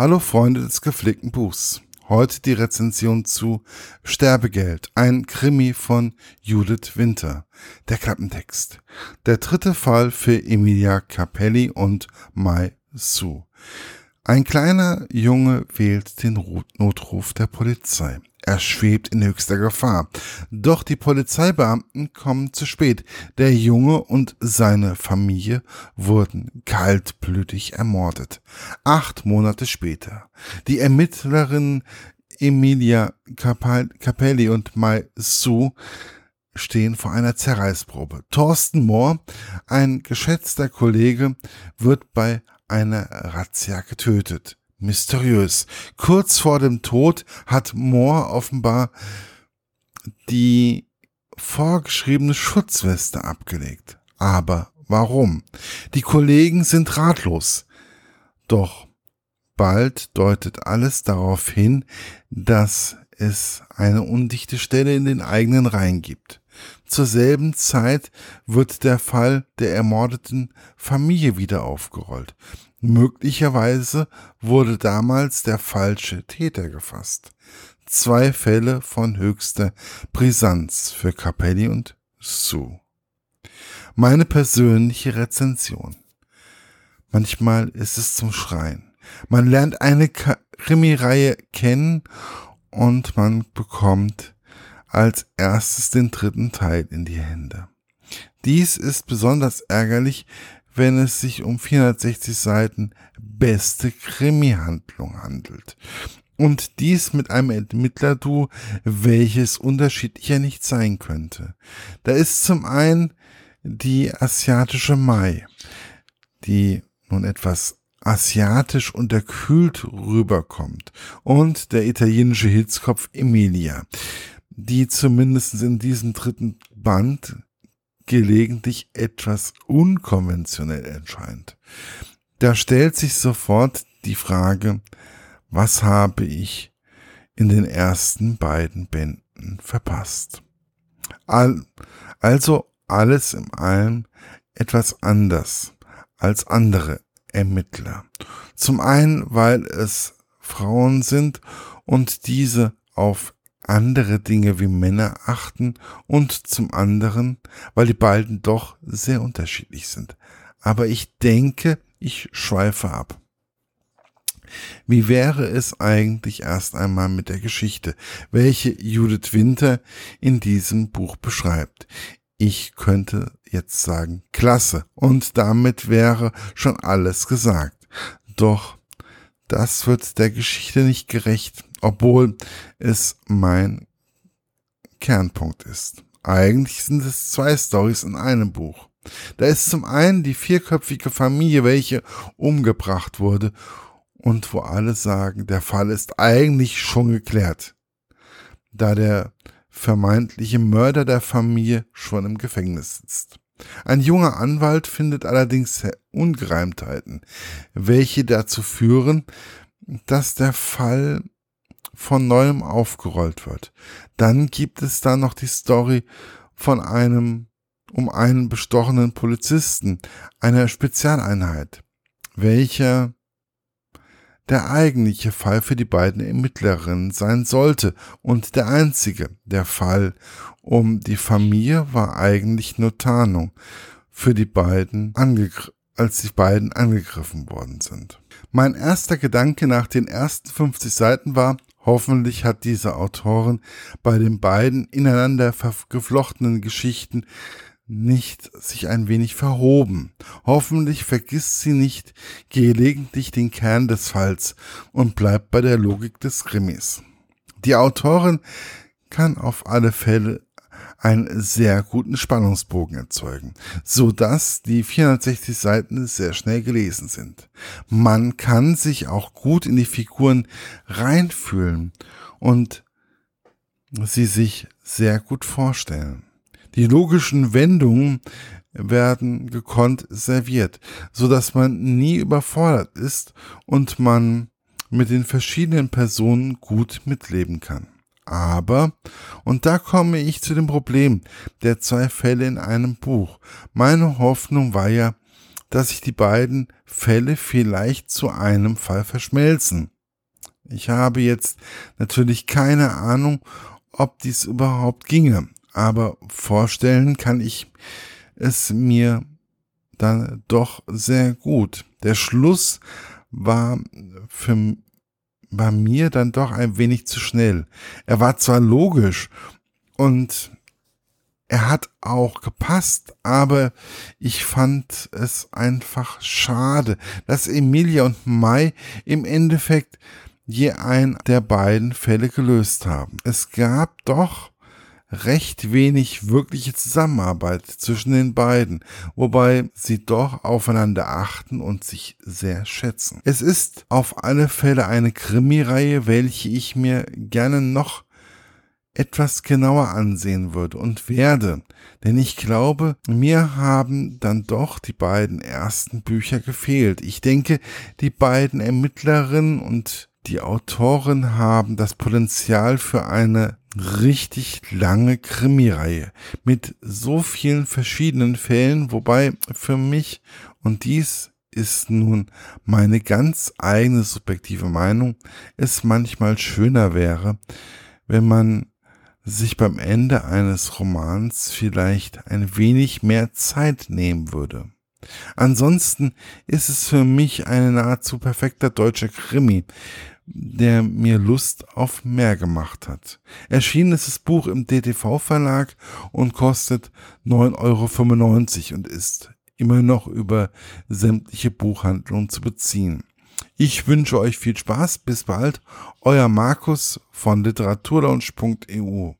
Hallo Freunde des gepflegten Buchs. Heute die Rezension zu Sterbegeld, ein Krimi von Judith Winter. Der Klappentext. Der dritte Fall für Emilia Capelli und Mai Su. Ein kleiner Junge wählt den Notruf der Polizei. Er schwebt in höchster Gefahr. Doch die Polizeibeamten kommen zu spät. Der Junge und seine Familie wurden kaltblütig ermordet. Acht Monate später. Die Ermittlerinnen Emilia Capelli und Mai Su stehen vor einer Zerreißprobe. Thorsten Mohr, ein geschätzter Kollege, wird bei einer Razzia getötet mysteriös. Kurz vor dem Tod hat Moore offenbar die vorgeschriebene Schutzweste abgelegt. Aber warum? Die Kollegen sind ratlos. Doch bald deutet alles darauf hin, dass es eine undichte Stelle in den eigenen Reihen gibt. Zur selben Zeit wird der Fall der ermordeten Familie wieder aufgerollt. Möglicherweise wurde damals der falsche Täter gefasst. Zwei Fälle von höchster Brisanz für Capelli und Sue. Meine persönliche Rezension. Manchmal ist es zum Schreien. Man lernt eine Krimireihe kennen und man bekommt als erstes den dritten Teil in die Hände. Dies ist besonders ärgerlich, wenn es sich um 460 Seiten beste Krimi-Handlung handelt. Und dies mit einem Ermittlerduo, welches unterschiedlicher nicht sein könnte. Da ist zum einen die asiatische Mai, die nun etwas asiatisch unterkühlt rüberkommt, und der italienische Hitzkopf Emilia, die zumindest in diesem dritten Band gelegentlich etwas unkonventionell erscheint. Da stellt sich sofort die Frage, was habe ich in den ersten beiden Bänden verpasst? also alles im allem etwas anders als andere Ermittler. Zum einen, weil es Frauen sind und diese auf andere Dinge wie Männer achten und zum anderen, weil die beiden doch sehr unterschiedlich sind. Aber ich denke, ich schweife ab. Wie wäre es eigentlich erst einmal mit der Geschichte, welche Judith Winter in diesem Buch beschreibt? Ich könnte jetzt sagen, klasse, und damit wäre schon alles gesagt. Doch das wird der Geschichte nicht gerecht obwohl es mein Kernpunkt ist. Eigentlich sind es zwei Stories in einem Buch. Da ist zum einen die vierköpfige Familie, welche umgebracht wurde und wo alle sagen, der Fall ist eigentlich schon geklärt, da der vermeintliche Mörder der Familie schon im Gefängnis sitzt. Ein junger Anwalt findet allerdings Ungereimtheiten, welche dazu führen, dass der Fall von neuem aufgerollt wird. Dann gibt es da noch die Story von einem um einen bestochenen Polizisten, einer Spezialeinheit, welcher der eigentliche Fall für die beiden Ermittlerinnen sein sollte und der einzige. Der Fall um die Familie war eigentlich nur Tarnung für die beiden, als die beiden angegriffen worden sind. Mein erster Gedanke nach den ersten 50 Seiten war, Hoffentlich hat diese Autorin bei den beiden ineinander geflochtenen Geschichten nicht sich ein wenig verhoben. Hoffentlich vergisst sie nicht gelegentlich den Kern des Falls und bleibt bei der Logik des Krimis. Die Autorin kann auf alle Fälle einen sehr guten Spannungsbogen erzeugen, so dass die 460 Seiten sehr schnell gelesen sind. Man kann sich auch gut in die Figuren reinfühlen und sie sich sehr gut vorstellen. Die logischen Wendungen werden gekonnt serviert, so dass man nie überfordert ist und man mit den verschiedenen Personen gut mitleben kann. Aber, und da komme ich zu dem Problem der zwei Fälle in einem Buch. Meine Hoffnung war ja, dass sich die beiden Fälle vielleicht zu einem Fall verschmelzen. Ich habe jetzt natürlich keine Ahnung, ob dies überhaupt ginge, aber vorstellen kann ich es mir dann doch sehr gut. Der Schluss war für war mir dann doch ein wenig zu schnell. Er war zwar logisch und er hat auch gepasst, aber ich fand es einfach schade, dass Emilia und Mai im Endeffekt je ein der beiden Fälle gelöst haben. Es gab doch recht wenig wirkliche Zusammenarbeit zwischen den beiden, wobei sie doch aufeinander achten und sich sehr schätzen. Es ist auf alle Fälle eine Krimireihe, welche ich mir gerne noch etwas genauer ansehen würde und werde, denn ich glaube, mir haben dann doch die beiden ersten Bücher gefehlt. Ich denke, die beiden Ermittlerinnen und die Autoren haben das Potenzial für eine richtig lange Krimireihe mit so vielen verschiedenen Fällen, wobei für mich, und dies ist nun meine ganz eigene subjektive Meinung, es manchmal schöner wäre, wenn man sich beim Ende eines Romans vielleicht ein wenig mehr Zeit nehmen würde. Ansonsten ist es für mich ein nahezu perfekter deutscher Krimi, der mir Lust auf mehr gemacht hat. Erschienen ist das Buch im DTV Verlag und kostet 9,95 Euro und ist immer noch über sämtliche Buchhandlungen zu beziehen. Ich wünsche euch viel Spaß, bis bald, euer Markus von literaturlaunch.eu.